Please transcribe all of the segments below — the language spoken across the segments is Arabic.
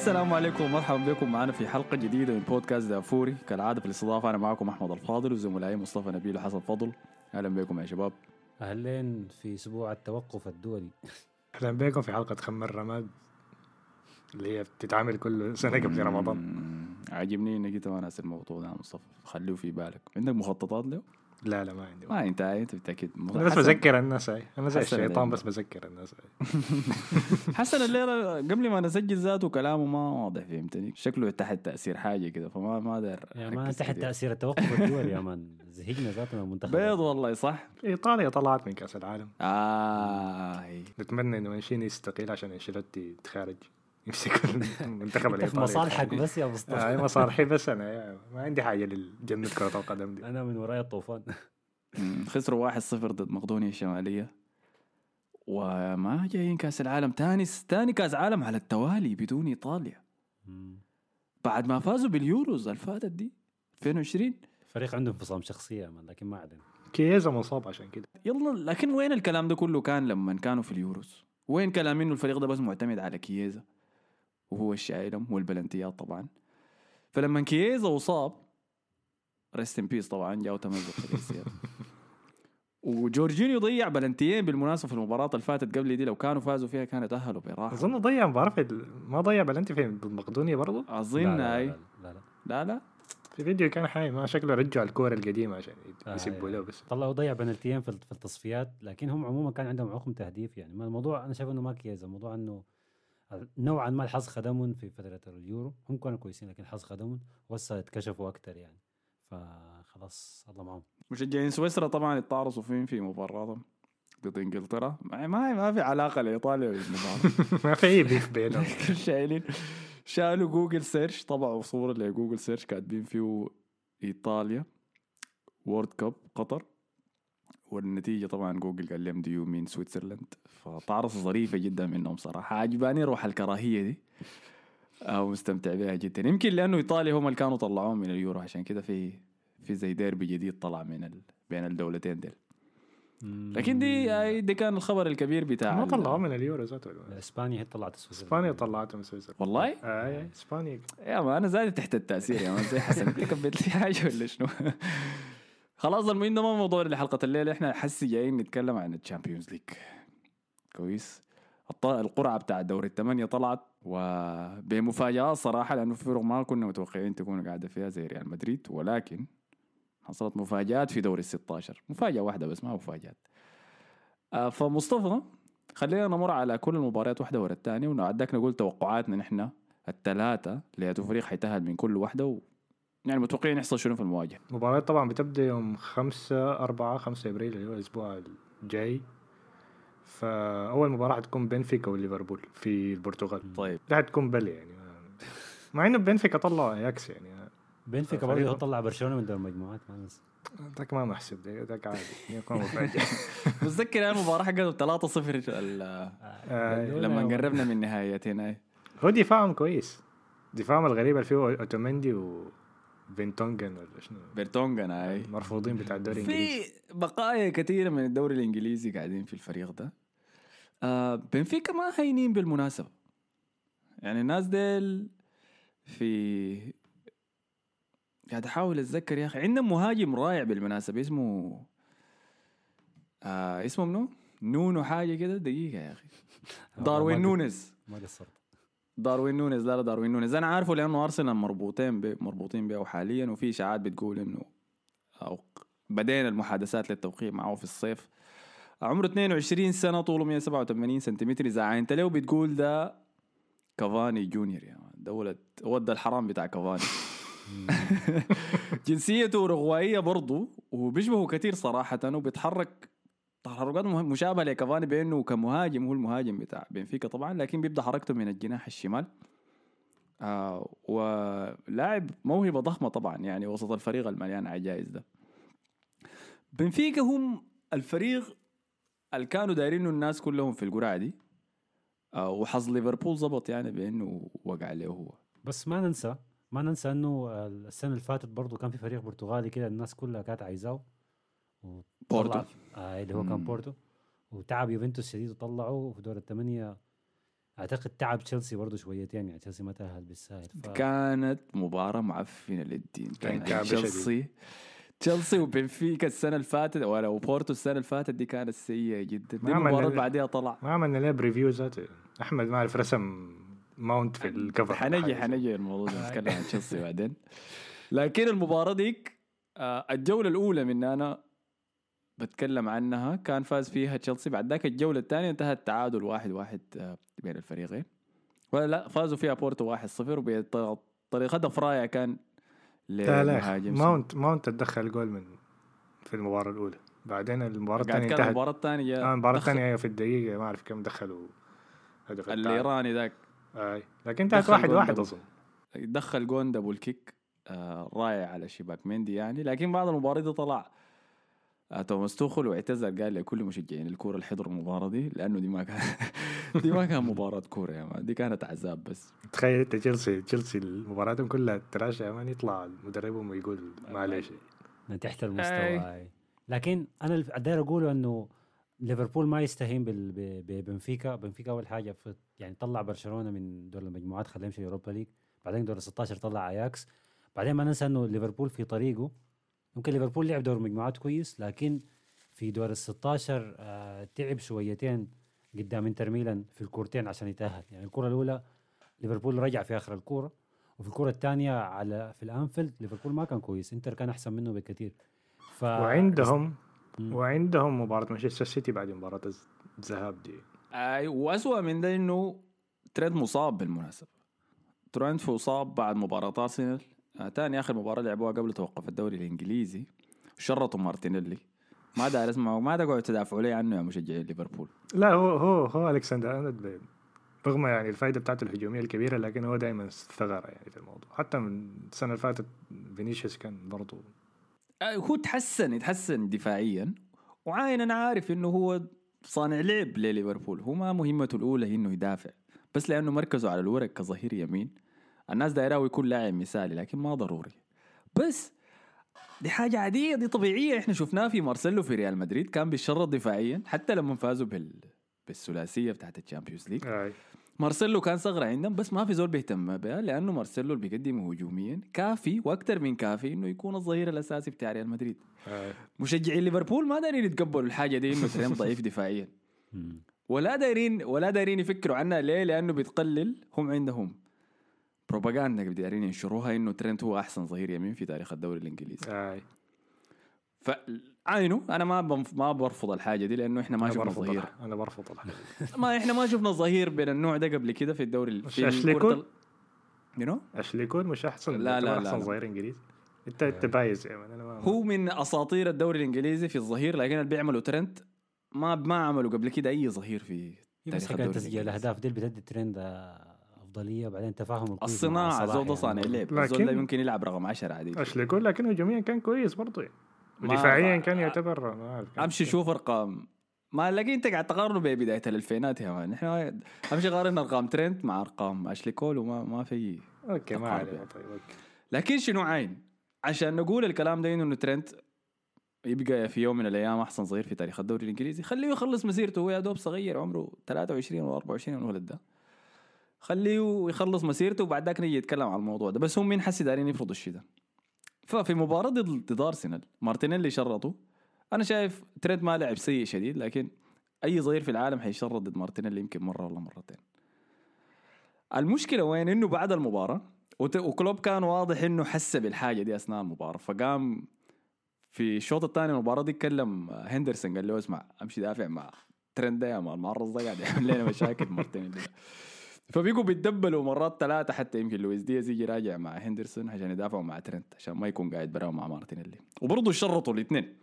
السلام عليكم ومرحبا بكم. معنا في حلقة جديدة من بودكاست دافوري. كالعادة في الاستضافة أنا معكم أحمد الفاضل وزملائي مصطفى نبيل وحسن فضل. أهلا بكم يا شباب. أهلين في أسبوع التوقف الدولي. أهلا بكم في حلقة خم الرماد اللي هي بتتعمل كل سنة قبل رمضان. عاجبني إنك أنت ما ناس الموضوع ده يا مصطفى. خليه في بالك. عندك مخططات له؟ لا لا ما عندي ما أنت أنت بالتأكيد أنا بس بذكر الناس هاي. أنا زي الشيطان. بس بذكر الناس هاي. حسن الليلة قبل ما نسجل ذاته كلامه ما واضح فهمتني؟ شكله تحت تأثير حاجة كده فما ما داير يا مان تحت. تأثير التوقف الدولي يا مان زهقنا ذاتنا من المنتخب بيض والله صح؟ إيطاليا طلعت من كأس العالم. هي. نتمنى إنه مانشيني يستقيل عشان إنشيلوتي يتخارج يمسك المنتخب في الإيطالي. مصالحك بس يا آه، مصطفى هاي مصالحي بس أنا يا- ما عندي حاجة لجنة كرة القدم دي. أنا من وراي الطوفان. خسروا 1-0 ضد مقدونيا الشمالية. وما جايين كأس العالم. تاني تاني كأس عالم على التوالي بدون إيطاليا. بعد ما فازوا باليوروز الفاتت دي 2020 فريق عنده انفصام شخصيه لكن ما علينا كيزا مصاب عشان كده. يلا لكن وين الكلام ده كله كان لما كانوا في اليوروز؟ وين كلام انه الفريق ده بس معتمد على كييزا؟ وهو الشايلهم والبلنتيات طبعا. فلما كييزا اصاب rest in peace طبعا في الأي وجورجينيو ضيع بلنتيين بالمناسبة في المباراة اللي فاتت قبل دي لو كانوا فازوا فيها كانوا تاهلوا براحة. أظن ضيع مباراة في ال- ما ضيع بلنتي في مقدونيا برضه أظن لا لا, لا, لا, لا. في فيديو كان حي ما شكله رجعوا الكورة القديمة عشان آه، يسبوا. له بس. طلعوا ضيع بنالتيين في في التصفيات لكن هم عموما كان عندهم عقم تهديف يعني. ما الموضوع أنا شايف إنه ما كيزا الموضوع إنه نوعا ما الحظ خدمهم في فترة اليورو. هم كانوا كويسين لكن الحظ خدمهم وهسه اتكشفوا أكثر يعني. فخلاص الله معهم مشجعين سويسرا طبعا اتعرصوا فين في مباراتهم ضد إنجلترا. ما ما في علاقة لإيطاليا ما في أي beef بينهم. شايلين شالوا Google search طبعوا صورة ل Google search كاتبين فيه إيطاليا. World Cup قطر. والنتيجة طبعا جوجل قال لهم do you mean Switzerland فتعرص ظريفة جدا منهم صراحة. عجباني روح الكراهية دي. أو مستمتع بها جدا. يمكن لأنه إيطاليا هم اللي كانوا طلعوهم من اليورو عشان كده في في زي ديربي جديد طلع من ال... بين الدولتين ديل. لكن دي هاي- دي كان الخبر الكبير بتاع ما طلعوه من اليورو ذاته. إسبانيا هي طلعت سويسرا. إسبانيا طلعته من سويسرا. والله؟ آه أي- أي، إسبانيا. يا ما أنا زايد تحت التأثير يا man زي حسن كبيت لي حاجة ولا شنو؟ خلاص المهم ده ما موضوع لحلقة الليلة إحنا حسي جايين نتكلم عن ال Champions League. كويس. القرعة بتاع دوري الثمانية طلعت وبمفاجاه صراحة لأنه في فرق ما كنا متوقعين تكون قاعدة فيها زي ريال مدريد. ولكن حصلت مفاجآت في دوري ال 16 مفاجأة واحدة بس ما مفاجآت. آه، فمصطفى خلينا نمر على كل المباريات واحدة ورا الثانية ونعدك نقول توقعاتنا نحن الثلاثة اللي فريق حيتأهل من كل واحدة و... يعني متوقعين يحصل شنو في المواجهة؟ المباراة طبعا بتبدأ يوم 5 4 5 أبريل اللي هو الأسبوع الجاي. فأول مباراة حتكون بنفيكا وليفربول في البرتغال. طيب. دي حتكون بلي يعني. مع إنه بنفيكا طلع اياكس يعني. بنفيكا برضه طلع برشلونة من دور المجموعات ما ننسى. ذاك ما محسب ده- ذاك عادي. يكون مفاجأة. بتذكر المباراة حقته 3 0 آه، لما قربنا من نهايتين هاي هو دفاعهم كويس. دفاعهم الغريب اللي فيه اوتومندي وفينتونجن ولا شنو؟ بيرتونغن هاي مرفوضين بتاع الدوري الإنجليزي. في بقايا كثيرة من الدوري الإنجليزي قاعدين في الفريق ده. آه بنفيكا ما هينين بالمناسبة. يعني الناس ديل في قاعد أحاول أتذكر يا أخي. عندهم مهاجم رائع بالمناسبة اسمه آه اسمه منو؟ نونو حاجة كده. دقيقة يا أخي. داروين ما- نونيز. ما قصرت. داروين نونيز. لا لا داروين نونيز. أنا عارفه لأنه أرسنال مربوطين به مربوطين به حاليا وفي إشاعات بتقول إنه أو بدينا المحادثات للتوقيع معه في الصيف. عمره 22 سنة طوله 187 سنتيمتر. إذا عينت له بتقول ده كافاني جونيور يا مان ده ولد ود الحرام بتاع كافاني. جنسيته أوروغوائية برضو وبيشبهه كثير صراحة وبيتحرك تحركات مشابهة لكافاني بأنه كمهاجم هو المهاجم بتاع بنفيكا طبعا لكن بيبدأ حركته من الجناح الشمال. آه ولاعب موهبة ضخمة طبعا يعني وسط الفريق المليان عجائز ده. بنفيكا هم الفريق اللي كانوا دايرينه الناس كلهم في القرعة دي. آه وحظ ليفربول ظبط يعني بأنه وقع عليه هو. بس ما ننسى ما ننسى أنه السنة اللي فاتت برضه كان في فريق برتغالي كده الناس كلها كانت عايزاه. بورتو. آه اللي هو كان. بورتو وتعب يوفنتوس شديد وطلعوا في دور الثمانية. أعتقد تعب تشيلسي برضه شويتين يعني تشيلسي ما تأهل بالسهل ف... كانت مباراة معفنة للدين كان شديد. تشيلسي تشيلسي وبنفيكا السنة اللي فاتت ولا وبورتو السنة اللي فاتت دي كانت سيئة جدا. دي اللي بعديها طلع. ما عملنا ليه preview ذاته أحمد ما أعرف رسم ماونت في ال cover. حنجي حنجي الموضوع ده. نتكلم عن تشيلسي بعدين. لكن المباراة ديك آه، الجولة الأولى من أنا بتكلم عنها كان فاز فيها تشيلسي. بعد ذاك الجولة الثانية انتهت تعادل واحد واحد آه، بين الفريقين. ولا لا فازوا فيها بورتو واحد صفر وبطريقة هدف رائع كان لا لا لمهاجم ماونت ماونت تدخل جول من في المباراة الأولى. بعدين المباراة الثانية انتهت. المباراة الثانية آه المباراة الثانية في الدقيقة ما أعرف كم دخلوا هدف التعادل. الإيراني ذاك. آي لكن انتهت واحد جول واحد. أظن. دخل جون double kick آه رائع على شباك مندي يعني. لكن بعد المباراة دي طلع آه توماس توخل واعتذر قال لكل مشجعين الكورة اللي حضروا المباراة دي لأنه دي ما كان دي ما كان مباراة كورة يا man دي كانت عذاب بس. تخيل أنت تشيلسي تشيلسي مباراتهم كلها trash يا man يطلع مدربهم ويقول معلش من تحت المستوى. لكن أنا اللي داير أقوله إنه ليفربول ما يستهين بال- ب- ببنفيكا. بنفيكا أول حاجة يعني طلع برشلونة من دور المجموعات خلاه يمشي Europa League بعدين دور ال 16 طلع أياكس. بعدين ما ننسى إنه ليفربول في طريقه ممكن ليفربول لعب دور المجموعات كويس لكن في دور ال 16 آه تعب شويتين قدام انتر ميلان في الكورتين عشان يتأهل. يعني الكرة الأولى ليفربول رجع في آخر الكورة وفي الكره الثانية على في الأنفيلد ليفربول ما كان كويس انتر كان أحسن منه بكثير. ف وعندهم مم. وعندهم مباراة مانشستر سيتي بعد مباراة الز- الذهاب دي. أي وأسوأ من ده إنه تريد مصاب بالمناسبة. ترنت مصاب بعد مباراة أرسنال آه تاني آخر مباراة لعبوها قبل توقف الدوري الإنجليزي شرطه مارتينيلي. ما داير اسمعوا ما تقعدوا تدافعوا لي عنه يا مشجعين ليفربول؟ لا هو هو هو ألكسندر أرنولد رغم يعني الفائدة بتاعته الهجومية الكبيرة لكن هو دائما ثغرة يعني في الموضوع. حتى من السنة اللي فاتت فينيسيوس كان برضو آه، هو تحسن يتحسن دفاعيا وعاين أنا عارف إنه هو صانع لعب لليفربول. هو ما مهمته الأولى هي إنه يدافع بس لأنه مركزه على الورق كظهير يمين. الناس دايراه يكون لاعب مثالي لكن ما ضروري بس دي حاجة عادية دي طبيعية إحنا شفناها في مارسيلو في ريال مدريد كان بيشرط دفاعيا حتى لما فازوا بال بالثلاثية بتاعت ال Champions League. مارسيلو كان ثغرة عندهم بس ما في زول بيهتم بها لأنه مارسيلو اللي بيقدم هجوميا كافي وأكثر من كافي إنه يكون الظهير الأساسي بتاع ريال مدريد آي. مشجعين ليفربول ما دايرين يتقبلوا الحاجة دي إنه ترنت ضعيف دفاعيا. ولا دايرين ولا دايرين يفكروا عنها ليه؟ لأنه بتقلل هم عندهم بروباغندا دايرين ينشروها إنه ترينت هو أحسن ظهير يمين في تاريخ الدوري الإنجليزي آي. فعينه أنا ما بنف- ما برفض الحاجة دي لأنه إحنا ما شفنا ظهير أنا برفض الحاجة ما إحنا ما شفنا ظهير بين النوع ده قبل كده في الدوري مش في you know؟ أشلي كول مش أحسن لا، لا، لا، أحسن لا. ظهير إنجليزي أنت أنت بايز ما هو من أساطير الدوري الإنجليزي في الظهير لكن اللي بيعملوا ترنت ما ما عملوا قبل كده أي ظهير في تاريخ الدوري تسجيل. الأهداف دي اللي بتدي ال ترنت آه، أفضلية بعدين تفاهم الصناعة ده يعني. صانع لعب لكن- يمكن يلعب رقم 10 عادي أشلي كول لكن هجوميا كان كويس برضو يعني. ما- ودفاعيا كان يعتبر أمشي شوف أرقام. ما لقي أنت قاعد تقارنه ببدايه الألفينات يا man. إحنا أمشي قارن أرقام ترنت مع أرقام أشلي كول وما ما في okay ما علينا يعني. طيب okay. لكن شنو عين؟ عشان نقول الكلام ده إنه ترنت يبقى في يوم من الأيام أحسن ظهير في تاريخ الدوري الإنجليزي. خليه يخلص مسيرته. هو يا دوب صغير عمره 23 و 24 الولد ده. خليه يخلص مسيرته وبعد ذاك نيجي يتكلم عن الموضوع ده. بس هم من حسي دايرين يفرضوا الشيء ده. ففي مباراة ضد ارسنال مارتينيلي شرطه. أنا شايف ترنت ما لعب سيء شديد لكن أي ظهير في العالم حيشرط ضد مارتينيلي يمكن مرة ولا مرتين. المشكلة وين؟ إنه بعد المباراة وت- وكلوب كان واضح إنه حس بالحاجة دي أثناء المباراة. فقام في الشوط الثاني من المباراة دي كلم هندرسون قال له اسمع أمشي دافع مع ترنت ده يا man المعرض ده قاعد يعمل لنا مشاكل مارتينيلي. ده. فبيقوا بيتدبلوا مرات ثلاثة حتى يمكن لويس دياز يجي راجع مع هندرسون عشان يدافعوا مع ترنت عشان ما يكون قاعد برا مع مارتينيلي. وبرضه شرطوا الاثنين.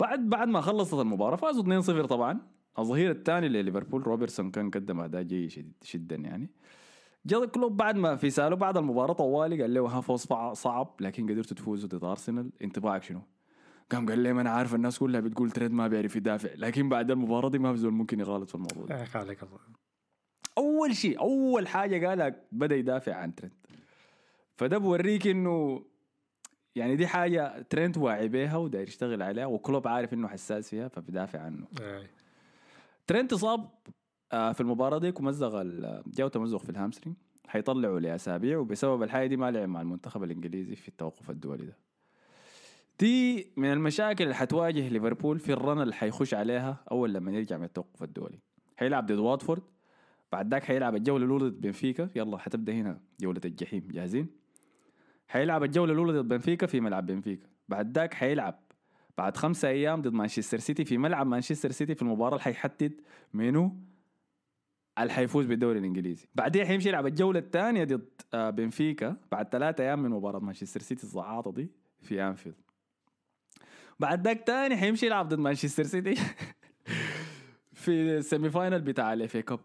بعد بعد ما خلصت المباراة فازوا 2-0 طبعا. الظهير الثاني لليفربول روبرتسون كان قدم أداء جيد جدا يعني. جا كلوب بعد ما في ساله بعد المباراة طوالي قال له ها فوز صعب لكن قدرتوا تفوزوا ضد أرسنال. انطباعك شنو؟ قام قال لي ما أنا عارف الناس كلها بتقول ترنت ما بيعرف يدافع لكن بعد المباراة دي ما في زول ممكن يغالط في الموضوع ده. عليك الله. أول شيء أول حاجة قالها بدأ يدافع عن ترنت. فده بوريك إنه يعني دي حاجة ترنت واعي بيها وداير يشتغل عليها وكلوب عارف إنه حساس فيها فبيدافع عنه. آي. ترنت اصاب آه، في المباراة ديك ومزق ال- جاو تمزق في ال hamstring. حيطلعوا لأسابيع وبسبب الحاجة دي ما لعب مع المنتخب الإنجليزي في التوقف الدولي ده. دي من المشاكل اللي حتواجه ليفربول في الرن اللي حيخش عليها أول لما يرجع من التوقف الدولي. حيلعب ضد واتفورد. بعد ذاك حيلعب الجولة الأولى ضد بنفيكا. يلا حتبدأ هنا جولة الجحيم. جاهزين؟ حيلعب الجولة الأولى ضد بنفيكا في ملعب بنفيكا. بعد ذاك حيلعب بعد خمسة أيام ضد مانشستر سيتي في ملعب مانشستر سيتي في المباراة اللي حيحدد منو اللي حيفوز بالدوري الإنجليزي. بعدين حيمشي يلعب الجولة الثانية ضد آه، بنفيكا بعد ثلاثة أيام من مباراة مانشستر سيتي الزعاطة دي في أنفيلد. بعد ذاك تاني حيمشي يلعب ضد مانشستر سيتي في ال semi final بتاع ال FA Cup.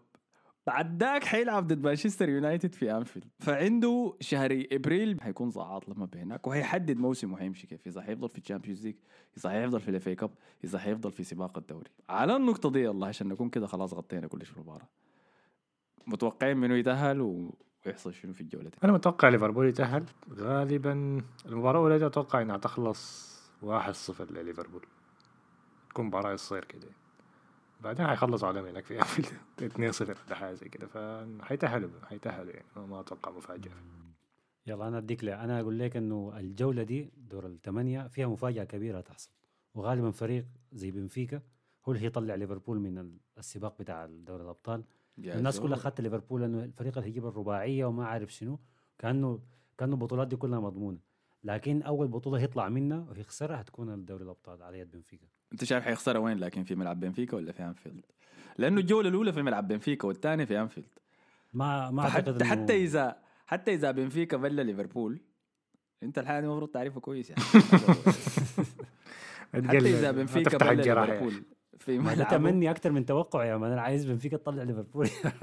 بعد ذاك حيلعب ضد مانشستر يونايتد في أنفيلد. فعنده شهر إبريل حيكون زعاط لما بهناك وهيحدد موسمه حيمشي كيف. إذا حيفضل في ال Champions League إذا حيفضل في ال FA Cup إذا حيفضل في سباق الدوري. على النقطة دي الله عشان نكون كده خلاص غطينا كل شيء المباراة. متوقعين منه يتأهل ويحصل شنو في الجولة دي. أنا متوقع ليفربول يتأهل. غالبا المباراة الأولى أتوقع إنها تخلص 1-0 لليفربول. تكون مباراة يصير كده. بعدين حيخلصوا عليهم هناك في انفيلد 2-0 ولا حاجة زي كده فحيتاهلوا حيتاهلوا يعني ما- أتوقع مفاجأة. يلا أنا أديك لي أنا أقول لك إنه الجولة دي دور الثمانيه فيها مفاجأة كبيرة تحصل. وغالبا فريق زي بنفيكا هو اللي يطلع ليفربول من ال- السباق بتاع دوري الأبطال. الناس كلها اخذت ليفربول إنه الفريق اللي هيجيب الرباعية وما عارف شنو. كانه كأنه البطولات دي كلها مضمونة. لكن أول بطولة هيطلع منها ويخسرها هتكون الدوري الأبطال على يد بنفيكا. أنت شايف حيخسرها وين؟ لكن في ملعب بنفيكا ولا في أنفيلد؟ لأنه الجولة الأولى في ملعب بنفيكا والثانية في أنفيلد. ما ما إنه- حتى اذا حتى إذا بنفيكا بلا ليفربول أنت دي المفروض تعرفها كويس يعني. حتى إذا بنفيكا بلا يعني. ليفربول. في ده ملعبه. تمني أكثر من توقع يا man. أنا عايز بنفيكا تطلع ليفربول.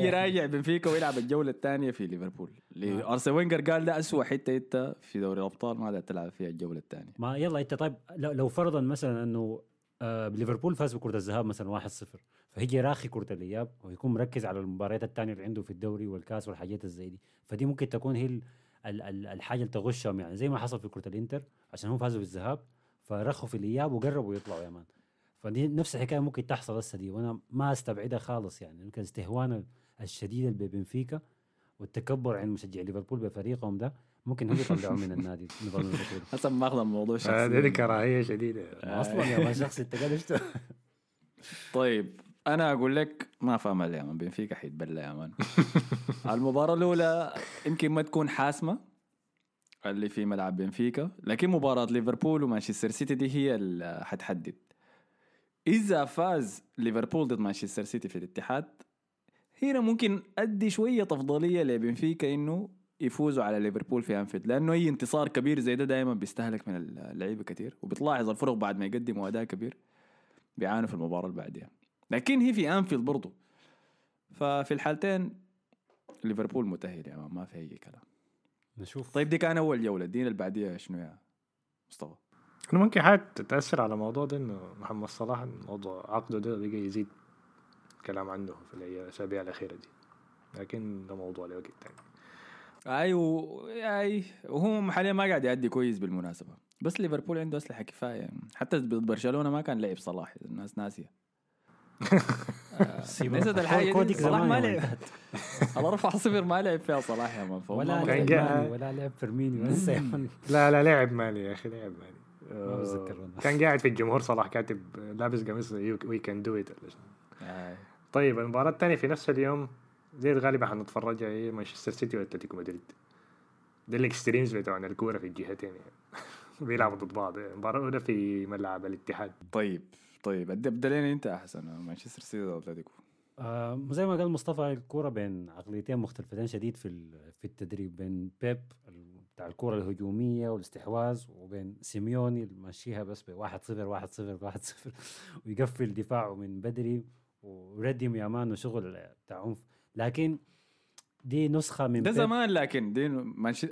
أخي. راجع بنفيكا ويلعب الجولة الثانية في ليفربول. اللي ارسنال وينجر قال ده اسوء حتة أنت في دوري الأبطال ما تلعب فيها الجولة الثانية. ما يلا أنت طيب لو فرضا مثلا إنه آه ليفربول فاز بكرة الذهاب مثلا 1-0 فهيجي راخي كرة الإياب ويكون مركز على المباريات الثانية اللي عنده في الدوري والكاس والحاجات الزي دي. فدي ممكن تكون هي ال- ال- ال- الحاجة اللي تغشهم يعني زي ما حصل في كرة الإنتر عشان هم فازوا بالذهاب فرخوا في الإياب وقربوا يطلعوا يا مان. فدي نفس الحكاية ممكن تحصل هسه دي وأنا ما أستبعدها خالص يعني. يمكن استهوان الشديد اللي ببنفيكا والتكبر عند مشجع ليفربول بفريقهم ده ممكن هم يطلعوا من النادي نظام البطوله حسب ما اخذ الموضوع شخصي دي كراهية شديدة. أصلا يا man شخص انت ده؟ طيب أنا أقول لك ما امل يا man بنفيكا حيتبلى يا man المباراة الأولى يمكن ما تكون حاسمة اللي في ملعب بنفيكا لكن مباراة ليفربول ومانشستر سيتي دي هي اللي حتحدد. إذا فاز ليفربول ضد مانشستر سيتي في الاتحاد هنا ممكن أدي شوية افضليه لبنفيكا إنه يفوزوا على ليفربول في أنفيلد لأنه أي انتصار كبير زي ده دائما بيستهلك من اللعيبة كثير وبتلاحظ الفرق بعد ما يقدموا أداء كبير بيعانوا في المباراة اللي بعدها لكن هي في أنفيلد برضو. ففي الحالتين ليفربول متأهل يا مان ما في أي كلام. نشوف. طيب دي كان أول جولة ادينا اللي بعديها شنو يا مصطفى؟ انه ممكن حاجة تتأثر على الموضوع ده إنه محمد صلاح موضوع عقده ده بقى يزيد كلام عنه في الأسابيع الأخيرة دي. لكن ده موضوع لوقت تاني. أيوه أي وهو حاليا ما قاعد يأدي كويس بالمناسبة. بس ليفربول عنده أسلحة كفاية. حتى ضد برشلونة ما كان لعب صلاح الناس ناسية. نسيت الحاجة دي. صلاح ما لعب. man. الاربع صفر ما لعب فيها صلاح يا man. ولا لعب ولا لعب فيرمينيو. لسه يا man. لا لا لعب ماني يا أخي لعب ماني ما بتذكر والله. كان قاعد في الجمهور صلاح كاتب لابس قميص we can do it آه. طيب المباراة الثانية في نفس اليوم دي غالبا حنتفرجها هي مانشستر سيتي وأتلتيكو مدريد. ده ال extremes بتوعنا الكورة في الجهتين يعني. بيلعبوا ضد بعض. المباراة الأولى في ملعب الاتحاد. طيب طيب ابدا ابدا لنا أنت أحسن مانشستر سيتي ضد أتلتيكو؟ آه زي ما قال مصطفى الكورة بين عقليتين مختلفتين شديد في ال- في التدريب بين بيب بتاع الكورة الهجومية والاستحواذ وبين سيميوني اللي ماشيها بس ب 1 0 1 0 1 0 ويقفل دفاعه من بدري وردم يا مان وشغل بتاع عنف لكن دي نسخة من ده زمان لكن دي.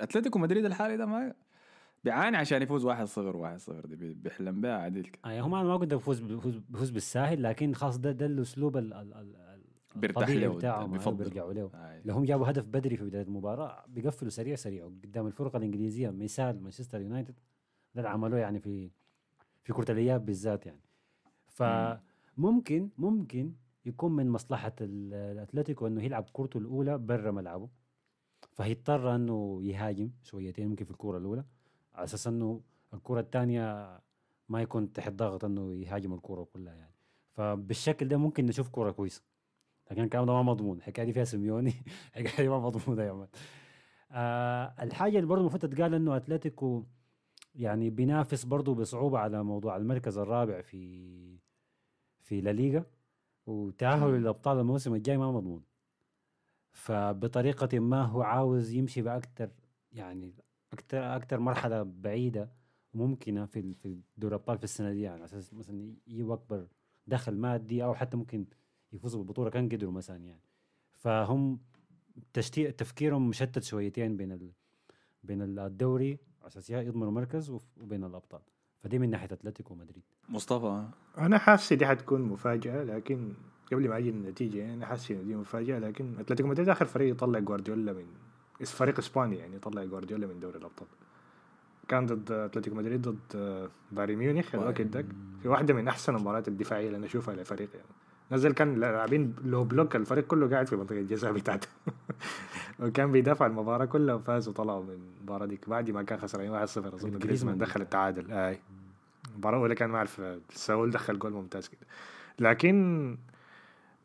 أتلتيكو مدريد الحالي ده ما بيعاني عشان يفوز 1-0 1-0 دي بي- بيحلم بها عديل. آه هم أنا ما قلت بفوز بفوز, بالساهل لكن خلاص ده ده الأسلوب ال- ال- ال- ال- بيرتاح له بتاعهم. بيرجعوا له. آه. لو هم جابوا هدف بدري في بداية المباراة بيقفلوا سريع سريع. قدام الفرق الإنجليزية مثال مانشستر يونايتد ده اللي عملوه يعني في في كرة الإياب بالذات يعني. فممكن ممكن يكون من مصلحة ال- الأتلتيكو إنه يلعب كورته الأولى برا ملعبه. فهيضطر إنه يهاجم شويتين ممكن في الكوره الأولى. على أساس إنه الكوره الثانية ما يكون تحت ضغط إنه يهاجم الكوره كلها يعني. فبالشكل ده ممكن نشوف كوره كويسة. لكن الكلام ده ما مضمون. الحكاية دي فيها سيميوني. الحكاية دي ما مضمونة يا مان آه الحاجة اللي برضه المفروض تتقال إنه أتلتيكو يعني بينافس برضه بصعوبة على موضوع المركز الرابع في في لا ليغا وتأهل للأبطال الموسم الجاي ما مضمون. فبطريقة ما هو عاوز يمشي باكثر يعني أكثر أكثر مرحلة بعيدة ممكنة في في دوري الأبطال في السنة دي يعني على أساس مثلا يجيبوا اكبر دخل مادي أو حتى ممكن يفوزوا بالبطولة كان قدروا مثلا يعني. فهم تفكيرهم مشتت شويتين بين ال... بين الدوري على أساس يضمنوا مركز وف- وبين الأبطال. فدي من ناحية أتلتيكو مدريد. مصطفى؟ أنا حاسس دي حتكون مفاجأة لكن قبل ما أجي النتيجه يعني أنا حاسس ان دي مفاجأة لكن أتلتيكو مدريد آخر فريق يطلع جوارديولا من فريق إسباني يعني يطلع جوارديولا من دوري الأبطال. كان ضد أتلتيكو مدريد ضد بايرن ميونخ الوقت ده في واحدة من أحسن المباريات الدفاعية اللي أنا أشوفها لفريق يعني. نزل كان لاعبين low block الفريق كله قاعد في منطقة الجزاء بتاعته. وكان بيدافع المباراة كلها وفاز وطلعوا من المباراة ديك بعد ما كان خسرانين 1-0 أظن جريزمان دخل التعادل. أي. المباراة الأولى كان ما اعرف ساول دخل جول ممتاز كده لكن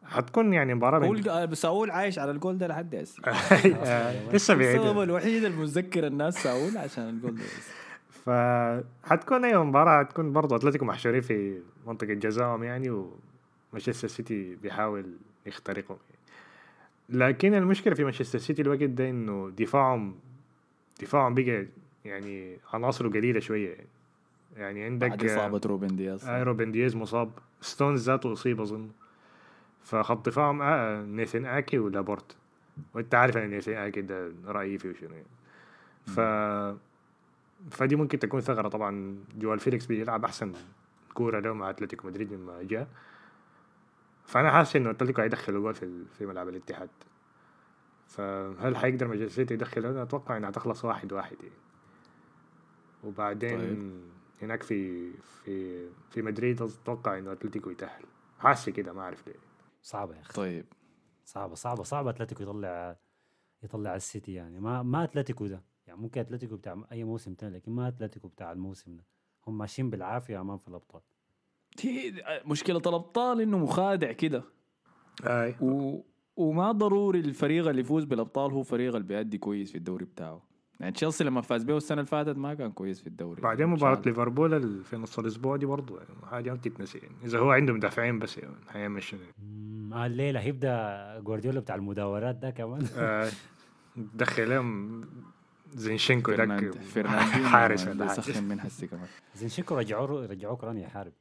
حتكون يعني مباراة قول بس ساول عايش على الجول ده لحد هسه. آه، لسه السبب بعيد الوحيد المتذكر الناس ساول عشان الجول ده فحتكون أيوه مباراة حتكون برضه أتلتيكو محشورين في منطقة جزائهم يعني ومانشستر سيتي بيحاول يخترقهم لكن المشكلة في مانشستر سيتي الوقت ده إنه دفاعهم دفاعهم بقى يعني عناصره قليلة شوية. يعني يعني عندك بعد إصابة روبن دياز. آه روبن دياز مصاب. ستونز ذاته اصيب أظن. فخط دفاعهم آه نيثن آكي ولابورت. وأنت عارف إن نيثن آكي ده رأيي فيه شنو يعني ف فدي ممكن تكون ثغرة طبعا. جوال فيليكس بيلعب أحسن كورة له مع أتلتيكو مدريد مما جاء. فأنا حاسس إنه أتلتيكو هيدخل جول في في ملعب الاتحاد. فهل حيقدر مانشستر سيتي يدخل؟ أنا أتوقع إنها تخلص واحد واحد يعني. وبعدين طيب. هناك في في في مدريد أتوقع إنه أتلتيكو يتأهل. حاسس كده ما أعرف ليه. صعبة يا أخي. طيب. صعبة صعبة صعبة أتلتيكو يطلع يطلع السيتي يعني. ما ما أتلتيكو ده. يعني ممكن أتلتيكو بتاع أي موسم تاني لكن ما أتلتيكو بتاع الموسم ده. هم ماشيين بالعافية أمام في الأبطال. مشكلة الابطال إنه مخادع كده. أي. و... وما ضروري الفريق اللي يفوز بالأبطال هو فريق اللي بيأدي كويس في الدوري بتاعه. يعني تشيلسي لما فاز به السنة اللي فاتت ما كان كويس في الدوري. بعدين يعني مباراة مشان- ليفربول في نص الأسبوع دي برضه يعني حاجة ما بتتنسي يعني إذا هو عنده مدافعين بس يعني حيعمل شنو آه الليلة هيبدا جوارديولا بتاع المداورات ده كمان؟ آه، دخل لهم زينشينكو فرناندينو حارس اللي ولا حاجة. يسخن من هسي كمان. زينشينكو رجعوه رجعوه كراني يحارب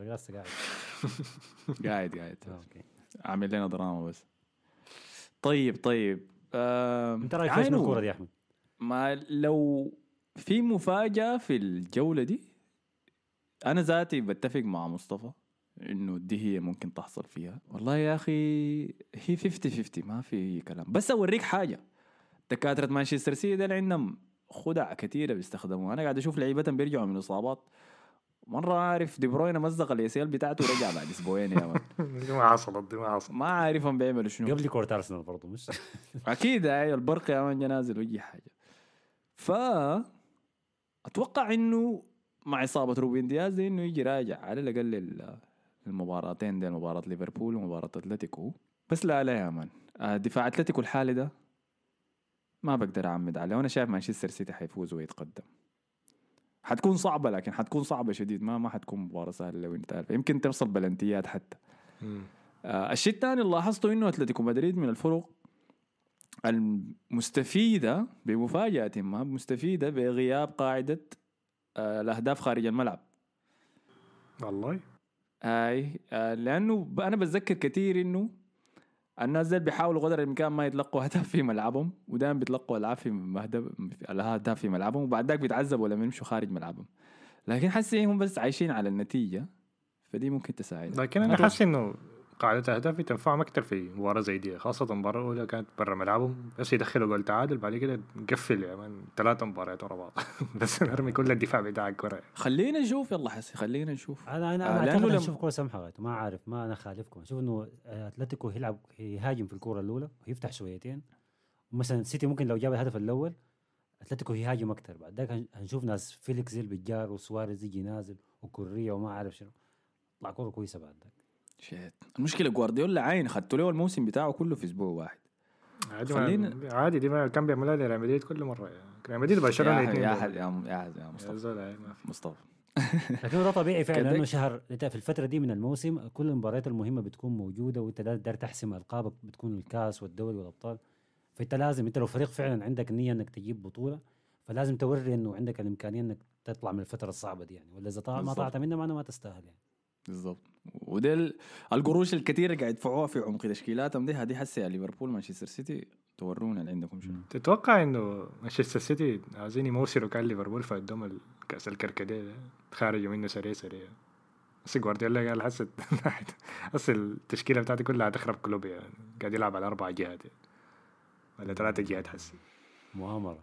ولا لسه قاعد؟ قاعد قاعد. آه، أوكي. عامل لنا دراما بس. طيب طيب. أنت رأيك في شنو عينو، الكورة دي يا أحمد؟ ما لو في مفاجأة في الجولة دي أنا ذاتي بتفق مع مصطفى إنه دي هي ممكن تحصل فيها. والله يا أخي هي 50 50 ما في كلام. بس أوريك حاجة. دكاترة مانشستر سيتي دول عندهم خدع كثيرة بيستخدموها. أنا قاعد أشوف لعيبتهم بيرجعوا من إصابات. مرة عارف دي بروين مزق الأنكل بتاعته ورجع بعد أسبوعين يا man دي ما حصلت دي ما حصلت. ما عارفهم بيعملوا شنو. قبل كوره أرسنال برضه مش؟ أكيد أيوه البرق يا man نازل واي حاجة. ف أتوقع إنه مع إصابة روبن دياز دي إنه يجي راجع على الأقل ال- المباراتين دي مباراة ليفربول ومباراة أتلتيكو. بس لا لا يا man. آه، دفاع أتلتيكو الحالي ده ما بقدر أعمد عليه. وأنا شايف مانشستر سيتي حيفوز ويتقدم. حتكون صعبة لكن حتكون صعبة شديد ما ما حتكون مباراة سهلة لو انت عارف. يمكن توصل بلنتيات حتى مم. آه، الشيء الثاني اللي لاحظته إنه أتلتيكو مدريد من الفرق المستفيدة بمفاجأة ما مستفيدة بغياب قاعدة آه، الأهداف خارج الملعب والله اي آه، لأنه أنا بتذكر كثير إنه الناس دي بيحاولوا قدر الامكان ما يتلقوا اهداف في ملعبهم ودائما بيتلقوا ألعاب في الاهداف في ملعبهم وبعد ذاك بيتعذبوا لما يمشوا خارج ملعبهم. لكن حسي هم بس عايشين على النتيجة فدي ممكن تساعد لكن أنا حاسس إنه قاعدة أهداف تنفعهم أكتر في مباراة زي دي خاصة المباراة الأولى كانت برا ملعبهم بس يدخلوا جول تعادل بعد كده نقفل يا man ثلاثة مباريات ورا بعض. بس نرمي كل الدفاع بتاعك ورا خلينا نشوف يلا حسي خلينا نشوف. أنا أنا آه، أعتقد لم- نشوف كوره سمحة غايته ما عارف ما أنا خالفكم أشوف إنه أتلتيكو يلعب يهاجم في الكوره الأولى ويفتح شويتين. مثلا سيتي ممكن لو جاب الهدف الأول أتلتيكو يهاجم أكثر بعد ذاك هن- هنشوف ناس فيليكس زي بالجار وسواريز يجي نازل وكوريا وما عارف شنو. طلع كورة كويسة بعد ذاك. شيت. المشكلة جوارديولا عاين خدتوا له الموسم بتاعه كله في أسبوع واحد. عادي خلينا- ما عادي دي ما كان بيعملها لريال مدريد كل مرة. يعني ريال مدريد اتنين يا يا م- يا أحد يا مصطفى. مصطفى. لكن ده طبيعي فعلا لأنه شهر انت في الفترة دي من الموسم كل المباريات المهمة بتكون موجودة وأنت دا- داير تحسم ألقابك بتكون الكاس والدوري والأبطال. فأنت لازم أنت لو فريق فعلا عندك نية إنك تجيب بطولة فلازم توري إنه عندك الإمكانية إنك تطلع من الفترة الصعبة دي يعني. ولا إذا ما. طلعت منها معناها ما تستاهل يعني. بالضبط ودي ال- القروش الكثيره قاعد يدفعوها في عمق تشكيلاتهم دي هذه حسي يا ليفربول مانشستر سيتي تورونا اللي عندكم شنو؟ تتوقع إنه مانشستر سيتي عايزين يموسروا كان ليفربول فقدام الكاس الكركديه ده تخارجوا منه سريع سريع. بس جوارديولا قال حس حس التشكيلة بتاعتي كلها هتخرب كلوب يعني قاعد يلعب على أربع جهات يعني. ولا ثلاثة جهات حس مؤامرة.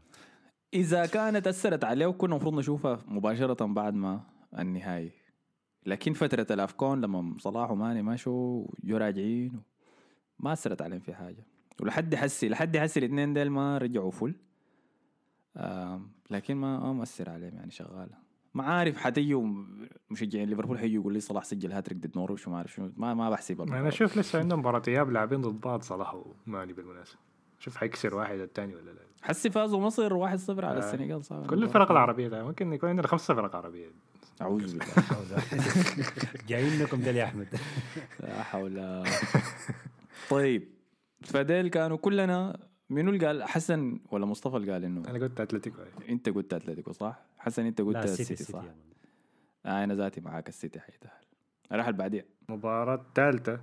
إذا كانت أثرت عليه كنا المفروض نشوفها مباشرة بعد ما النهائي. لكن فترة الأفكون لما صلاح وماني مشوا جو راجعين ما أثرت عليهم في حاجة. ولحد حسي لحد حسي الاثنين ديل ما رجعوا فل. لكن ما ما مؤثر عليهم يعني شغالة. ما عارف حتيجوا مشجعين ليفربول حيجوا يقول لي صلاح سجل هاتريك ضد نوروش وما أعرف شنو. ما ما بحسب أنا. أشوف لسه عندهم مباراة إياب لاعبين ضد بعض صلاح وماني بالمناسبة. شوف حيكسر واحد الثاني ولا لا. حسي فازوا مصر 1-0 على آه. السنغال صح؟ كل الفرق العربية ده ممكن يكون عندنا خمسة فرق عربية. أعوذ بالله. جايين لكم ده يا أحمد. لا حول. طيب فديل كانوا كلنا منو اللي قال؟ حسن ولا مصطفى اللي قال إنه؟ أنا قلت أتلتيكو. أنت قلت أتلتيكو صح؟ حسن أنت قلت لا السيتي صح؟ آه أنا ذاتي معاك السيتي حيتأهل راح اللي بعديها مباراة ثالثة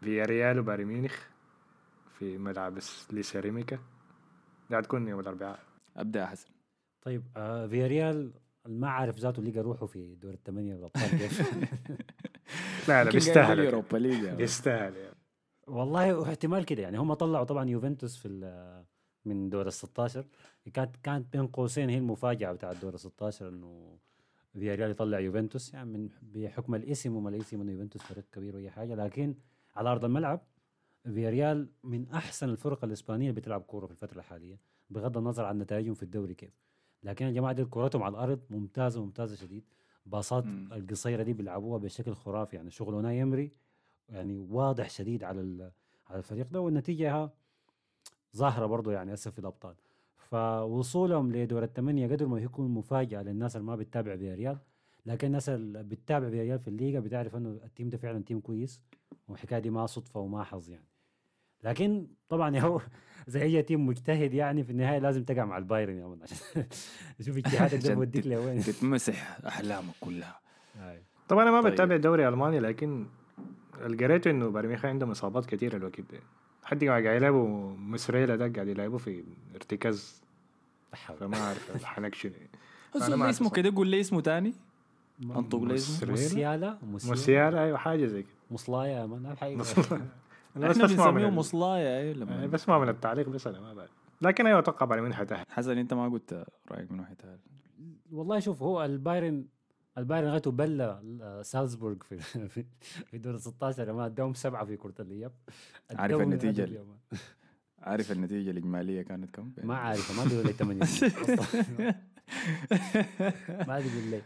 في ريال وبايرن ميونخ في ملعب لا سيراميكا دي هتكون يوم الأربعاء. أبدأ حسن. طيب آه فياريال ما عارف ذاته لقى روحه في دور الثمانيه الأبطال كيف لا لا بيستاهل قاعد يعني. Europa League يعني. يستاهل يعني. والله احتمال كده يعني هم طلعوا طبعا يوفنتوس في ال- من دور ال 16 كانت كانت بين قوسين هي المفاجأة بتاعت دور ال 16 إنه فياريال يطلع يوفنتوس يعني من بحكم الاسم وما الاسم إنه يوفنتوس فريق كبير وأي حاجة لكن على أرض الملعب فياريال من أحسن الفرق الإسبانية اللي بتلعب كورة في الفترة الحالية بغض النظر عن نتائجهم في الدوري كيف لكن يا جماعة دي كورتهم على الأرض ممتازة ممتازة شديد. باصات. القصيرة دي بيلعبوها بشكل خرافي يعني شغل اوناي ايمري يعني واضح شديد على على الفريق ده والنتيجة ها ظاهرة برضو يعني هسه في الأبطال. فوصولهم لدور الثمانيه قدر ما يكون مفاجأة للناس اللي ما بتتابع فياريال لكن الناس اللي بتتابع فياريال في الليغا بتعرف إنه ال team ده فعلا team كويس والحكايه دي ما صدفة وما حظ يعني. لكن طبعا يا هو زي أي team مجتهد يعني في النهاية لازم تقع مع البايرن يا man عشان شوف اجتهادك ده بوديك لوين. تتمسح أحلامك كلها. طبعا أنا ما طيب. بتابع الدوري الالماني لكن قريت إنه بايرن ميونخ عندهم اصابات كثيره الوقت ده. حد قاعد يلعبوا مسريلا ده قاعد يلعبوا في ارتكاز. فما أعرف الحنك شنو. ما اسمه. كده قول لي اسمه تاني. أنطق لي اسمه؟ موسيالا؟ موسيالا. أيوه حاجة زي كده. مصلايا يا مان الحقيقة. أنا بس إحنا بسمع من بنسميه ال- مصلايا أي يعني لما بسمع من التعليق بس أنا ما بعرف. لكن أيوه أتوقع بايرن ميونخ حتأهل حسن أنت ما قلت رأيك من هذا والله شوف هو البايرن البايرن غايته آه، سالزبورغ في في في دور ال 16 يا man اداهم سبعة في كرة الإياب. عارف man. عارف النتيجة الإجمالية كانت كم؟ ما عارف ما بيقول لي 8 ما بيقول لي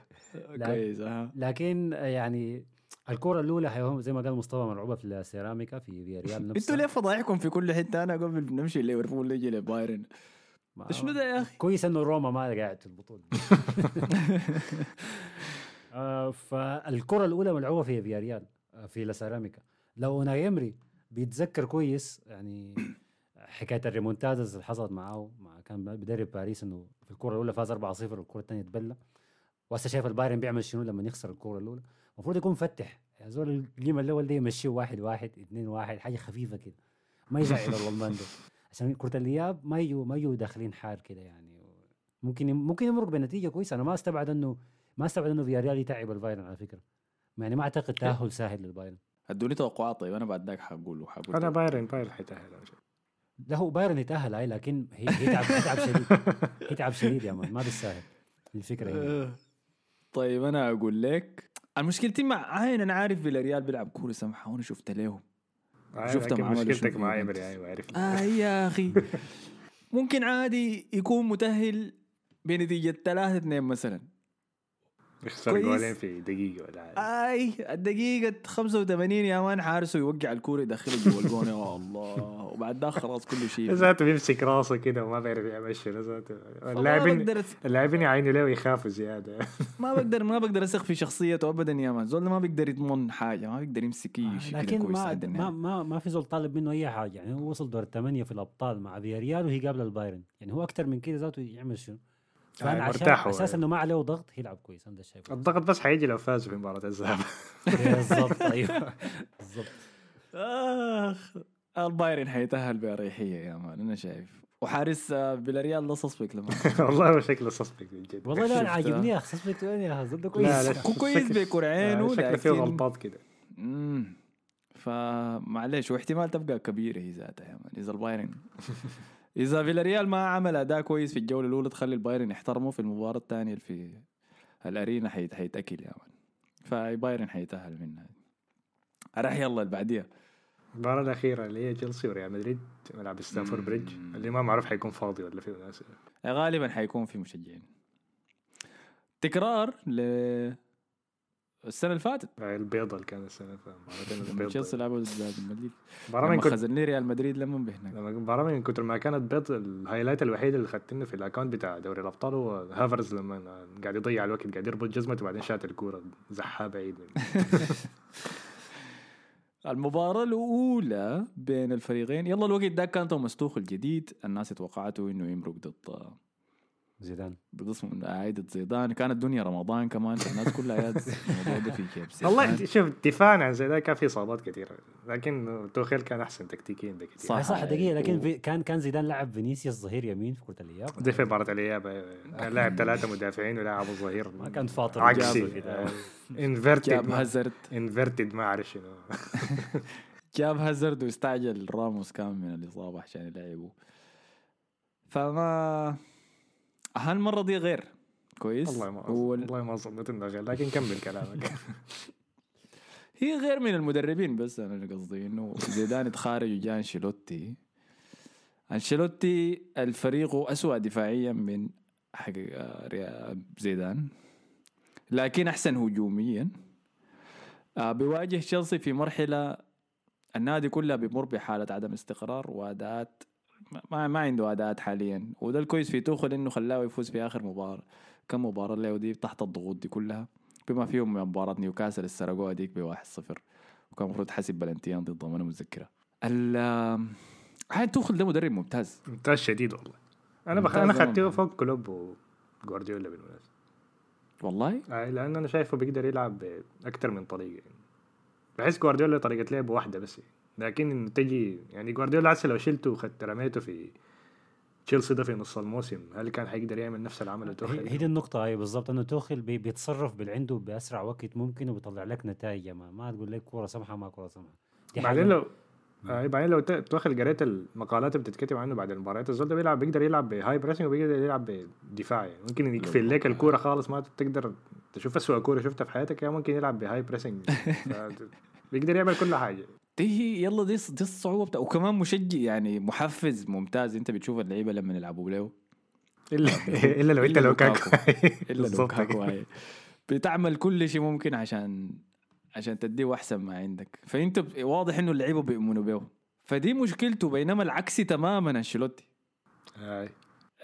لا. كويس آه. لكن آه، يعني الكرة الأولى زي ما قال مصطفى ملعوبة في السيراميكا في فياريال إنتوا نفسها ليه فضايحكم في كل حتة؟ أنا قبل بنمشي ليفربول نجي لبايرن. شنو ده يا أخي؟ كويس إنه روما ما قاعد في البطولة. آه، فالكرة الأولى ملعوبة في فياريال آه، في لاسيراميكا لو اوناي ايمري بيتذكر كويس يعني حكاية الريمونتادا اللي حصلت معاه مع كان بدرب باريس إنه في الكرة الأولى فاز 4-0 والكرة الثانية تبلى. وهسه شايف البايرن بيعمل شنو لما يخسر الكرة الأولى؟ المفروض يكون مفتح يعني زول ال game الأول ده يمشيه واحد واحد اثنين واحد حاجة خفيفة كده. ما يزعل ده عشان كرة الإياب ما يجوا ما يجوا داخلين حار كده يعني. ممكن ممكن يمرق بنتيجة كويسة. أنا ما أستبعد انه ما أستبعد إنه فياريال يتعب البايرن على فكرة. يعني ما أعتقد تأهل سهل للبايرن. ادوني توقعات. طيب أنا بعد ذاك حقول حقول أنا بايرن بايرن حيتأهل. لا هو بايرن يتأهل هاي لكن هي هي تعب هي تعب شديد. هي تعب شديد يا man. ما بالساهل الفكرة آه. طيب أنا أقول لك المشكلتي مع عين أنا عارف فيلاريال بيلعب كورة سمحة وأنا شفت آه، شفتهم عملوا مشكلتك مع يوفنتوس. إيمري أيوه عارف. آه يا أخي. ممكن عادي يكون متأهل بنتيجة 3 2 مثلا. يخسر. جولين في دقيقة ولا حاجة. أي الدقيقة 85 يا مان حارسه يوقع الكورة يدخله جوا الجون. يا الله. وبعد ذاك خلاص كل شيء. ذاته بيمسك راسه كده وما بيعرف يعمل شنو ذاته اللاعبين اللاعبين يعينوا له ويخافوا زيادة؟ ما بقدر ما بقدر أثق في شخصيته ابدا يا مان. زول ما بيقدر يضمن حاجة ما بيقدر يمسك أي شيء لكن كويس ما ما. ما ما في زول طالب منه أي حاجة. يعني هو وصل دور الثمانيه في الأبطال مع فياريال وهي قابلة البايرن. يعني هو أكثر من كده ذاته يعمل شنو؟ فأنا عشان مرتاح هو. أساس إنه ما عليه ضغط يلعب كويس أنا ده شايفه. الضغط بس حيجي لو فازوا في مباراة الذهاب. بالضبط أيوه. بالضبط. آخ البايرن حيتأهل بأريحية يا man أنا شايف. وحارس فيلاريال ده suspect لما والله هو شكله suspect جد. والله لا شفت. عاجبني يا أخي صدق وين يا ده كويس. كويس شكله- بكرعينه آه، شكله فيه غلطات كده. امم فمعلش واحتمال تبقى كبيرة هي ذاتها يا man إذا البايرن. إذا فيلاريال ما عمل أداء كويس في الجولة الأولى تخلي البايرن يحترمه في المباراة الثانية في الأرينا حيت حيتأكل يا man. فبايرن حيتأهل منها. راح يلا اللي بعديها. المباراة الأخيرة اللي هي تشيلسي وريال مدريد في ملعب ستانفورد بريدج اللي ما معروف حيكون فاضي ولا فيه ناس غالبا حيكون في مشجعين. تكرار ل السنة اللي فاتت. البيضة اللي كانت السنة مرتين لما تشيلسي البيضة لعبوا ضد مدريد. مباراة من كنت خزني ريال مدريد لما بهناك. لما مباراة من كتر ما كانت بيض الهايلايت الوحيد اللي خدتنه في الأكونت بتاع دوري الأبطال هو هافرز لما قاعد يضيع الوقت قاعد يربط جزمته وبعدين شات الكورة زحها بعيد المباراة الأولى بين الفريقين يلا الوقت ده كان توماس توخل جديد. الناس توقعته إنه يمرق ضد زيدان. ضد اسمه عايدة زيدان. كانت الدنيا رمضان كمان. الناس كلها يا الموضوع ده في كيف. والله شوف دفاعا عن زيدان كان في اصابات كثيرة. لكن توخيل كان أحسن تكتيكيا بكثير. صح. صح صح دقيقة. لكن و- كان كان زيدان لعب فينيسيوس ظهير يمين في كرة الياب دي في مباراة الإياب. كان لاعب ثلاثة مدافعين ولاعب ظهير. ما كان فاطر عكسي. انفرتد هازارد انفرتد ما أعرف شنو. جاب هازارد واستعجل راموس كان من الإصابة عشان يلعبه. فما هالمرة دي غير. كويس. والله ما هو ال- والله ما ظنيت إنه غير. لكن كمل كلامك. هي غير من المدربين بس أنا قصدي إنه زيدان اتخارج وجاء أنشيلوتي. أنشيلوتي الفريق أسوأ دفاعيا من حق آه، زيدان. لكن أحسن هجوميا. آه، بيواجه تشيلسي في مرحلة النادي كله بيمر بحالة عدم استقرار واداءات ما ما عنده أداءات حاليا. وده الكويس في توخل إنه خلاه يفوز في آخر مباراة. كم مباراة له دي تحت الضغوط دي كلها. بما فيهم مباراة نيوكاسل اللي سرقوها ديك ب 1-0 وكان المفروض حسب بلنتيان ضدهم أنا متذكرها. ال عاد توخل ده مدرب ممتاز. ممتاز شديد والله. أنا بخ... أنا. خدته فوق كلوب وجوارديولا بالمناسبة. والله؟ آه، لأن أنا شايفه بيقدر يلعب باكثر من طريقة. يعني. بحس جوارديولا طريقة لعب واحدة بس. لكن إنه تجي يعني جوارديولا هسه لو شلته وخدت رميته في تشيلسي ده في نص الموسم هل كان حيقدر يعمل نفس العمل اللي هي توخيل هي دي النقطة أي بالضبط إنه توخل بي بيتصرف باللي عنده بأسرع وقت ممكن وبيطلع لك نتائج ما, ما تقول لك كورة سمحة ما كورة سمحة. دي بعدين لو آه بعدين لو ت- توخل قريت المقالات اللي بتتكتب عنه بعد المباريات الزول ده بيلعب بيقدر يلعب ب high pressing وبيقدر يلعب بدفاع. يعني ممكن يقفل لك الكورة خالص ما تقدر تشوف اسوء كورة شفتها في حياتك يا ممكن يلعب ب high pressing بيقدر يعمل كل حاجة. دي هي يلا دي دي الصعوبة بتاع وكمان مشجع يعني محفز ممتاز. انت بتشوف اللعيبة لما يلعبوا له إلا إلا لو انت لوكاكو. إلا لوكاكو. بتعمل كل شيء ممكن عشان عشان تديه أحسن ما عندك. فأنت واضح إنه اللعيبة بيؤمنوا به فدي مشكلته بينما العكسي تماما أنشيلوتي. هاي.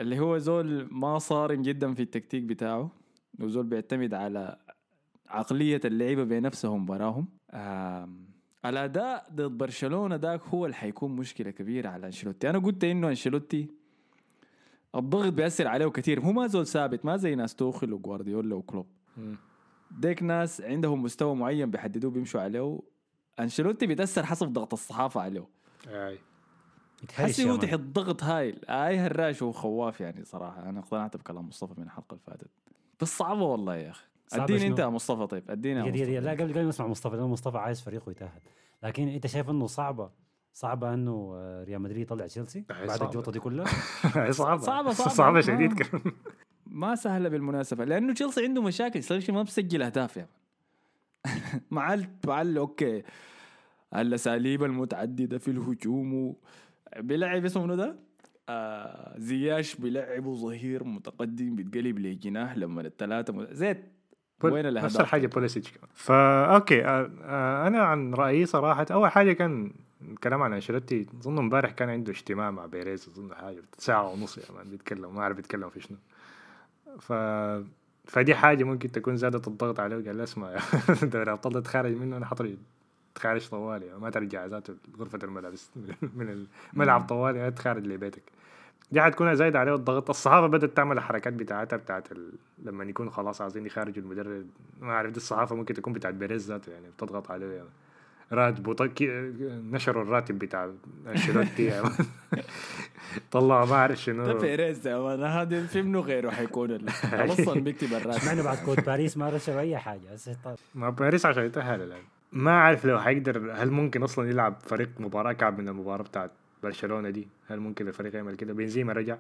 اللي هو زول ما صارم جدا في التكتيك بتاعه وزول بيعتمد على عقلية اللعيبة بنفسهم براهم آم، الأداء ضد برشلونة داك هو اللي حيكون مشكلة كبيرة على أنشيلوتي. أنا قلت إنه أنشيلوتي الضغط بيأثر عليه كثير هو ما زول ثابت ما زي ناس توخل وجوارديولا وكلوب. ديك ناس عندهم مستوى معين بيحددوه بيمشوا عليه أنشيلوتي بيتأثر حسب ضغط الصحافة عليه. يتهرش حسي هو. تحت ضغط هايل أي هراش وخواف يعني صراحة. أنا اقتنعت بكلام مصطفى من الحلقة اللي فاتت بس صعبة والله يا أخي. أديني؟ أنت يا مصطفى طيب أديني يا دقيقة دقيقة لا قبل قبل ما اسمع مصطفى لأنه مصطفى عايز فريقه يتأهل لكن أنت شايف إنه صعبة صعبة إنه آه، ريال مدريد يطلع تشيلسي بعد. الجوطة دي كلها هي صعبة صعبة- صعبة. صعبة شديد. كمان ما سهلة بالمناسبة لأنه تشيلسي عنده مشاكل تشيلسي ما بسجل أهداف يا. مع ال... مع ال... okay الأساليب المتعددة في الهجوم. بيلعب اسمه منو ده؟ آه زياش بيلعبوا ظهير متقدم بيتقلب لجناح لما الثلاثة م... زيت وين نفس الاهداف؟ الحاجة بوليسيتش كمان. فا okay أنا عن رأيي صراحة أول حاجة كان الكلام عن أنشيلوتي أظن امبارح كان عنده اجتماع مع بيريز أظن حاجة ساعة ونص يا man بيتكلم ما أعرف بيتكلم في شنو. ف فدي حاجة ممكن تكون زادت الضغط عليه وقال له اسمع دوري ابطال ده تخارج منه أنا حطري تخارج طوالي ما ترجع ذاته غرفة الملابس من الملعب طوالي تخارج لبيتك. دي حتكون زايد عليه الضغط. الصحافة بدأت تعمل الحركات بتاعتها بتاعت ال... لما يكونوا خلاص عايزين يخرجوا المدرب. ما أعرف دي الصحافة ممكن تكون بتاعت بيريز ذاته يعني بتضغط عليه. يعني. راتبه طك... نشروا الراتب بتاع أنشيلوتي. طلعوا ما أعرف ده شنو بيريز يا man هذا في منو غيره حيكون خلصا بيكتب الراتب. معنى بعد كود باريس ما رشوا أي حاجة. طيب. ما باريس عشان يتأهل الآن. ما أعرف لو حيقدر هل ممكن أصلا يلعب فريق مباراة كعب من المباراة بتاعت برشلونة دي هل ممكن الفريق يعمل كده؟ بنزيما رجع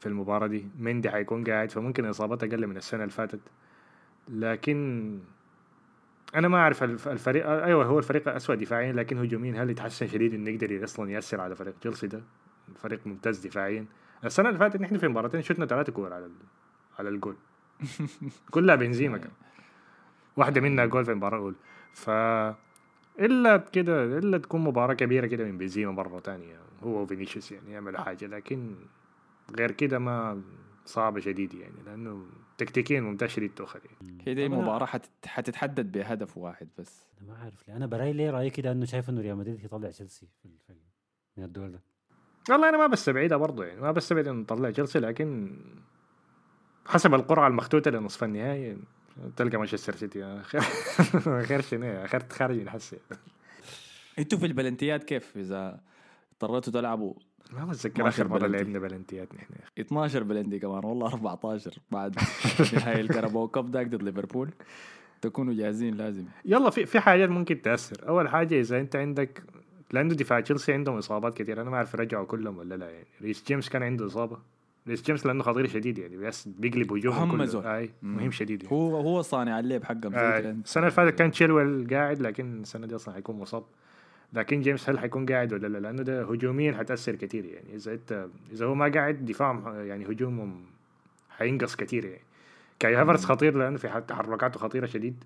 في المباراة دي مندي حيكون قاعد فممكن إصابته أقل من السنة اللي فاتت. لكن أنا ما أعرف الف- الفريق أيوه هو الفريق أسوأ دفاعيا لكن هجوميا هل يتحسن شديد إنه يقدر أصلا يأثر على فريق تشيلسي ده؟ فريق ممتاز دفاعيا. السنة اللي فاتت نحن في مباراتين شتنا ثلاثة كور على ال- على الجول. كلها بنزيما كان. واحدة منها جول في المباراة الأولى ف إلا كده إلا تكون مباراة كبيرة كده من بنزيما مرة تانية هو وفينيسيوس يعني يعملوا حاجة لكن غير كده ما صعبة شديد يعني لأنه تكتيكيا ممتاز شديد توخيل يعني. هي دي أنا- حتت- حتتحدد بهدف واحد بس أنا ما عارف ليه أنا براي ليه رأيي كده إنه شايف إنه ريال مدريد يطلع تشيلسي في من الدور ده والله أنا ما بستبعدها برضه يعني ما بستبعد إنه نطلع تشيلسي لكن حسب القرعة المختوتة لنصف النهائي تلقى مانشستر سيتي. خير خير شنو خير تخرج نحس. أنتوا في البلنتيات كيف إذا اضطريتوا تلعبوا؟ ما بتذكر 12 آخر مرة بلنتي. لعبنا بلنتيات نحن 12 بلندي كمان والله 14 بعد نهاية الكرباو كاب داك ضد ليفربول. تكونوا جاهزين لازم. يلا في في حاجات ممكن تأثر. أول حاجة إذا أنت عندك لأنه دفاع تشيلسي عندهم إصابات كثير أنا ما أعرف رجعوا كلهم ولا لا يعني. ريس جيمس كان عنده إصابة؟ ريس جيمس لأنه خطير شديد يعني بس بيقلب هجومهم أهم كله زول. أي. مهم شديد يعني. هو هو صانع اللعب حقهم آه،. السنة اللي فاتت كان تشيلويل قاعد لكن السنة دي أصلا حيكون مصاب لكن جيمس هل حيكون قاعد ولا لا لأنه ده هجوميا حتأثر كثير يعني إذا أنت إذا هو ما قاعد دفاعهم يعني هجومهم حينقص كثير يعني كاي هافرتس خطير لأنه في تحركاته خطيرة شديد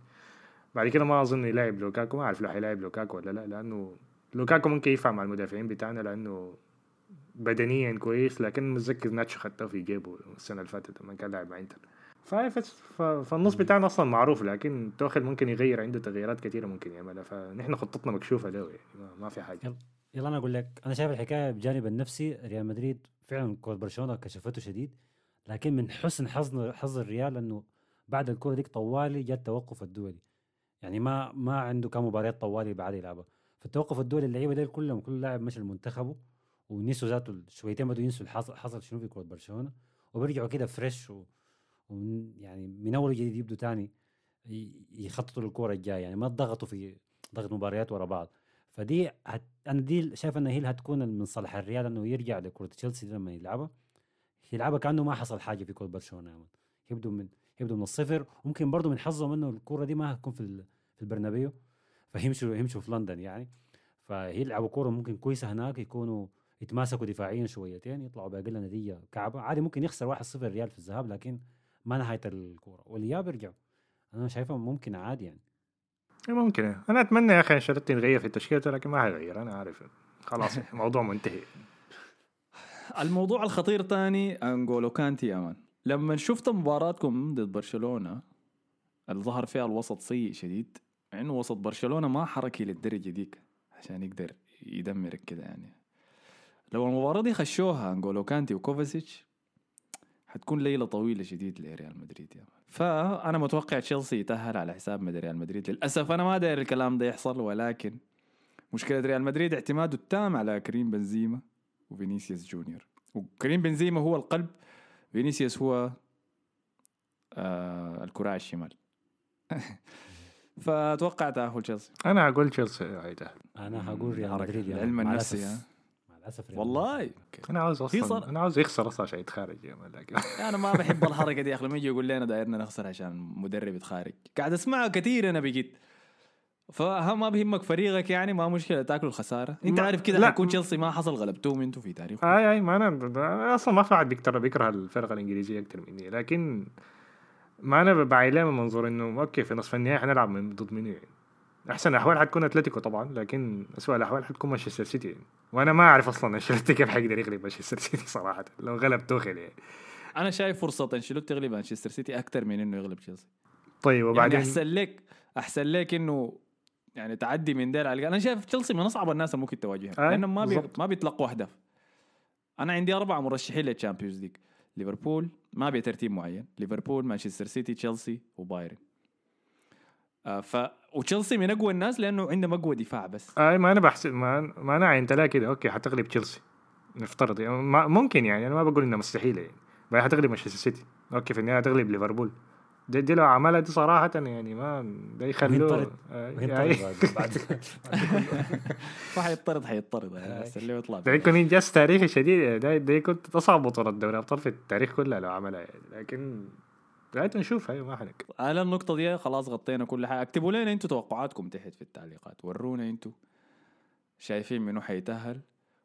بعد كده ما أظن يلاعب لوكاكو ما أعرف لو حيلاعب لوكاكو ولا لا لأنه لوكاكو ممكن ينفع مع المدافعين بتاعنا لأنه بدنيا كويس لكن متذكر ناتشو خدته في جيبه السنة اللي فاتت لما كان لاعب مع إنتر. فالنص بتاعنا أصلا معروف لكن توخيل ممكن يغير عنده تغييرات كثيره ممكن يعملها. فنحن خطتنا مكشوفة له يعني ما, في حاجة. يلا أنا أقول لك أنا شايف الحكاية بالجانب النفسي ريال مدريد فعلا كره برشلونة كشفته شديد لكن من حسن حظ حظ الريال إنه بعد الكره ديك طوالي جاء التوقف الدولي. يعني ما ما عنده كم مباريات طوالي بعد يلعبها. في التوقف الدولي اللعيبة دي كلهم كل لاعب مشى لمنتخبه ونسوا ذاته شويتين بدوا ينسوا الحصل حصل شنو في كرة برشلونة وبيرجعوا كده فريش و... يعني من أول جديد يبدوا تاني يخططوا للكورة الجاية يعني ما ضغطوا في ضغط مباريات ورا بعض. فدي هت... أنا دي شايف إنها هي هتكون من صالح الريال إنه يرجع لكرة تشيلسي لما يلعبها. يلعبها كأنه ما حصل حاجة في كرة برشلونة يعني. يبدو من يبدو من الصفر وممكن برضه من حظهم إنه الكره دي ما هتكون في ال... في البرنابيو. فيمشوا يمشوا في لندن يعني. فيلعبوا كورة ممكن كويسة هناك يكونوا يتماسكوا دفاعيا شويتين يطلعوا بأقل نتيجة كعبة. عادي ممكن يخسر 1-0 الريال في الذهاب لكن ما نهاية الكورة. والإياب يرجعوا أنا شايفها ممكن عادي يعني. ممكن. أنا أتمنى يا أخي أنشيلوتي يغير في تشكيلته لكن ما حيغير أنا عارف خلاص الموضوع منتهي. الموضوع الخطير تاني انجولو كانتي يا man. لما شفت مباراتكم ضد برشلونة اللي ظهر فيها الوسط سيء شديد. مع إنه وسط برشلونة ما حركي للدرجة ديك عشان يقدر يدمرك كده يعني. لو المباراة دي خشوها أنجولو كانتي وكوفاسيتش حتكون ليلة طويلة شديد لريال مدريد يا man. فأنا متوقع تشيلسي يتأهل على حساب ريال مدريد. للأسف أنا ما داير الكلام ده يحصل ولكن مشكلة ريال مدريد اعتماده التام على كريم بنزيما وفينيسيوس جونيور. وكريم بنزيما هو القلب فينيسيوس هو آه الكراع الشمال. فأتوقع تأهل تشيلسي. أنا أقول تشيلسي هيتاهل أنا هقول ريال مدريد العامل النفسي، ريال والله. أنا عاوز أصلا صار- أنا عاوز يخسر أصلا عشان يتخارج يا لكن أنا ما بحب الحركة دي يا أخي. لما يجي يقول لي انا دايرنا نخسر عشان مدرب يتخارج. قاعد اسمعها كثير أنا بقيت فها ما بيهمك فريقك يعني؟ ما مشكلة. تاكلوا الخسارة. أنت عارف كده لا. حيكون تشيلسي ما حصل غلبتوهم أنتوا في تاريخ اي أي ما أنا أنا أصلا ما في واحد بيكره بيكره الفرقة الإنجليزية أكثر مني لكن ما أنا بعي لها من منظور إنه okay في نصف النهائي حنلعب من ضد منو يعني أحسن الاحوال حتكون أتلتيكو طبعا لكن اسوء الأحوال حتكون مانشستر سيتي. يعني. وأنا ما أعرف أصلا أنشيلوتي كيف حيقدر يغلب مانشستر سيتي صراحة لو غلب توخيل يعني أنا شايف فرصة أنشيلوتي يغلب مانشستر سيتي أكثر من إنه يغلب تشيلسي. طيب يعني وبعدين أحسن لك أحسن لك إنه يعني تعدي من دير على أنا شايف تشيلسي من أصعب الناس اللي ممكن تواجهها أي، لأنهم ما بي... ما بيتلقوا أهداف. أنا عندي أربعة مرشحين لل Champions League ليفربول ما بترتيب معين ليفربول مانشستر سيتي تشيلسي وبايرن. آه ف وتشيلسي من أقوى الناس لأنه عندهم اقوى دفاع بس. اي ما أنا بحسب ما, ما أنا عينت لها كده. okay حتغلب تشيلسي. نفترض يعني. ما ممكن يعني. أنا ما بقول انها مستحيله يعني. بعدين حتغلب مانشستر سيتي. okay في النهاية حتغلب ليفربول. دي, دي لو عملها دي صراحة يعني ما ده يخلوه. آه، يعني- حيطرد حيطرد بس اللي يطلع ده يكون إنجاز تاريخي شديد. ده, ده يكون اصعب بطوله دوري ابطال في التاريخ كله لو عملها يعني. لكن قاعد نشوف هاي ما حنك على النقطة دي خلاص غطينا كل حاجة. اكتبوا لنا أنتوا توقعاتكم تحت في التعليقات. ورونا أنتوا شايفين منو حيتأهل.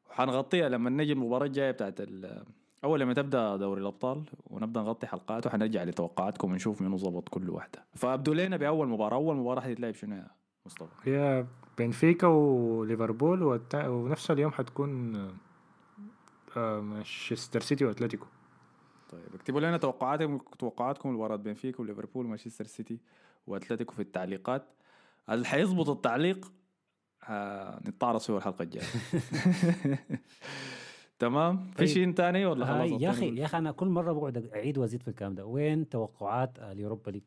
وحنغطيها لما نجي المباراة الجاية بتاعت ال- أول لما تبدأ دوري الأبطال ونبدأ نغطي حلقات وحنرجع لتوقعاتكم ونشوف منو ظبط كل واحدة. فأبدوا لنا بأول مباراة أول مباراة حتتلعب شنو يا مصطفى؟ هي بنفيكا وليفربول والتا... ونفس اليوم حتكون آه، مانشستر سيتي وأتلتيكو. طيب اكتبوا لنا توقعاتكم توقعاتكم لمباراة بنفيكا وليفربول ومانشستر سيتي وأتلتيكو في التعليقات. اللي حيظبط التعليق؟ آه نتعرض فيه الحلقة الجاية. تمام؟ في طيب. شيء ثاني ولا خلاص؟ يا أخي يا أخي أنا كل مرة بقعد أعيد وأزيد في الكلام ده. وين توقعات ال Europa League؟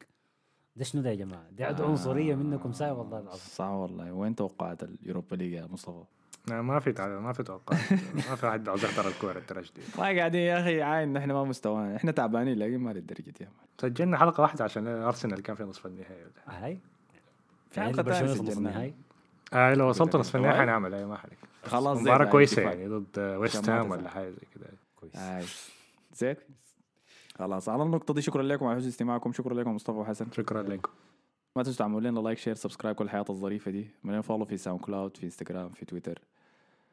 ده شنو ده يا جماعة؟ دي عد عنصرية منكم ساي والله العظيم؟ صح والله. وين توقعات ال Europa League يا مصطفى؟ لا ما في تع- ما في توقع ما في واحد عاوز يحضر الكورة الدرجه دي؟ ما قاعدين يا أخي عاين إحنا ما مستوانا. إحنا تعبانين لكن ما للدرجة دي. سجلنا حلقة واحدة عشان أرسنال كان في نصف النهائي. هاي؟ في يعني حلقة برشلونة ثانية في نص سجلناها. النهائي؟ آه لو وصلت نصف النهائي. حنعمل أي ما حنك خلاص مباراة ده كويسة. يعني ضد ويست هام. ولا حاجة زي كده. كويس زين. خلاص على النقطة دي شكرا لكم على حسن استماعكم. شكرا لكم مصطفى وحسن. شكرا لكم. ما تنسوا تعملوا لنا like share subscribe كل الحاجات الظريفة دي. من follow في SoundCloud في انستغرام في تويتر.